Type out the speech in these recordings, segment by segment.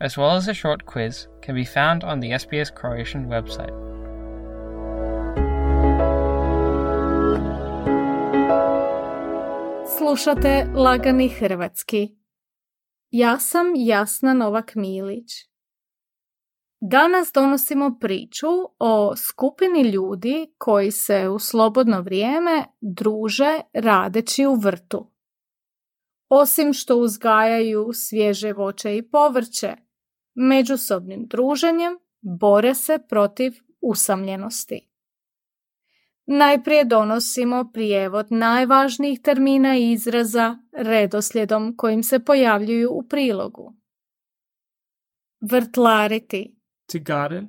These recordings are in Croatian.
as well as a short quiz, can be found on the SBS Croatian website. Slušate Lagani Hrvatski. Ja sam Jasna Novak Milić. Danas donosimo priču o skupini ljudi koji se u slobodno vrijeme druže radeći u vrtu. Osim što uzgajaju svježe voće i povrće, međusobnim druženjem bore se protiv usamljenosti. Najprije donosimo prijevod najvažnijih termina i izraza redoslijedom kojim se pojavljuju u prilogu. Vrtlariti, To garden,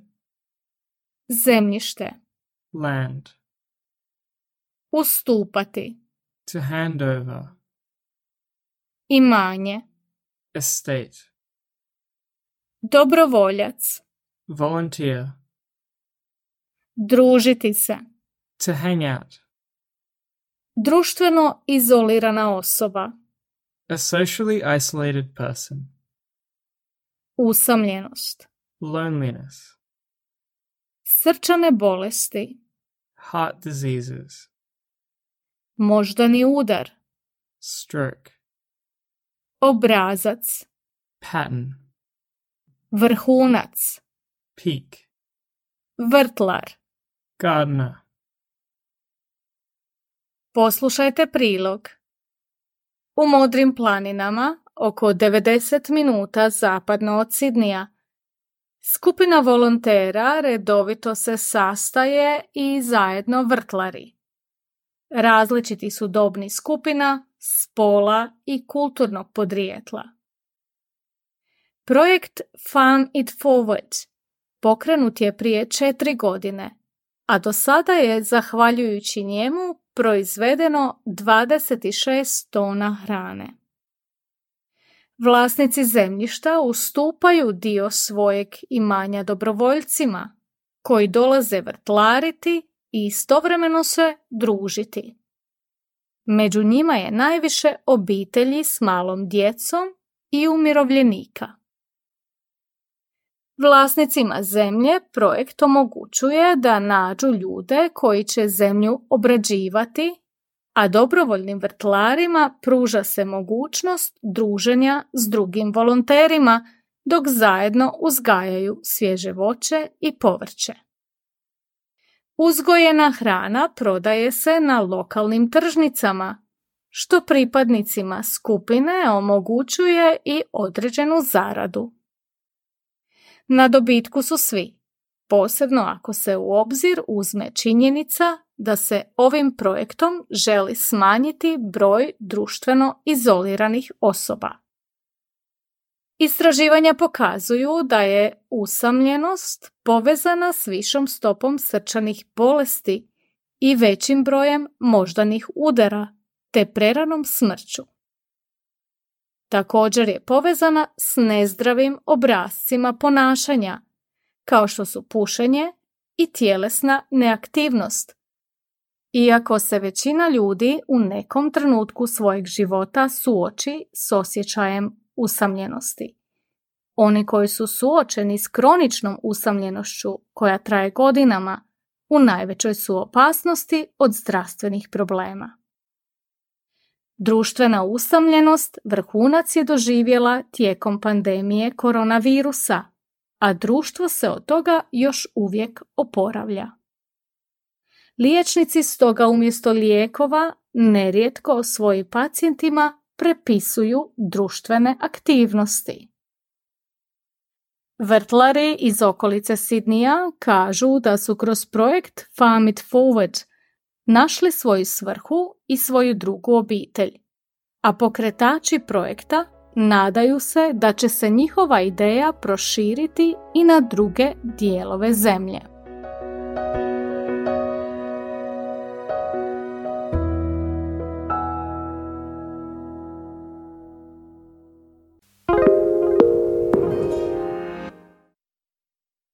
zemljište, land. ustupati, To hand over, imanje, estate. Dobrovoljac, Volunteer. družiti se, To hang out. društveno izolirana osoba, A socially isolated person. usamljenost, Loneliness. srčane bolesti, Heart diseases. moždani udar, Stroke. obrazac, Pattern. Vrhunac, Peak. vrtlar. Gardener. Poslušajte prilog. U modrim planinama, oko 90 minuta zapadno od Sidnija, skupina volontera redovito se sastaje i zajedno vrtlari. Različiti su dobni skupina, spola i kulturnog podrijetla. Projekt Farm It Forward pokrenut je prije četiri godine, a do sada je, zahvaljujući njemu, proizvedeno 26 tona hrane. Vlasnici zemljišta ustupaju dio svojeg imanja dobrovoljcima, koji dolaze vrtlariti i istovremeno se družiti. Među njima je najviše obitelji s malom djecom i umirovljenika. Vlasnicima zemlje projekt omogućuje da nađu ljude koji će zemlju obrađivati, a dobrovoljnim vrtlarima pruža se mogućnost druženja s drugim volonterima dok zajedno uzgajaju svježe voće i povrće. Uzgojena hrana prodaje se na lokalnim tržnicama, što pripadnicima skupine omogućuje i određenu zaradu. Na dobitku su svi, posebno ako se u obzir uzme činjenica da se ovim projektom želi smanjiti broj društveno izoliranih osoba. Istraživanja pokazuju da je usamljenost povezana s višom stopom srčanih bolesti i većim brojem moždanih udara te preranom smrću. Također je povezana s nezdravim obrazcima ponašanja, kao što su pušenje i tjelesna neaktivnost. Iako se većina ljudi u nekom trenutku svojeg života suoči s osjećajem usamljenosti. Oni koji su suočeni s kroničnom usamljenošću koja traje godinama, u najvećoj su opasnosti od zdravstvenih problema. Društvena usamljenost vrhunac je doživjela tijekom pandemije koronavirusa, a društvo se od toga još uvijek oporavlja. Liječnici stoga umjesto lijekova nerijetko svojim pacijentima prepisuju društvene aktivnosti. Vrtlari iz okolice Sidnija kažu da su kroz projekt Farm It Forward našli svoju svrhu i svoju drugu obitelj, a pokretači projekta nadaju se da će se njihova ideja proširiti i na druge dijelove zemlje.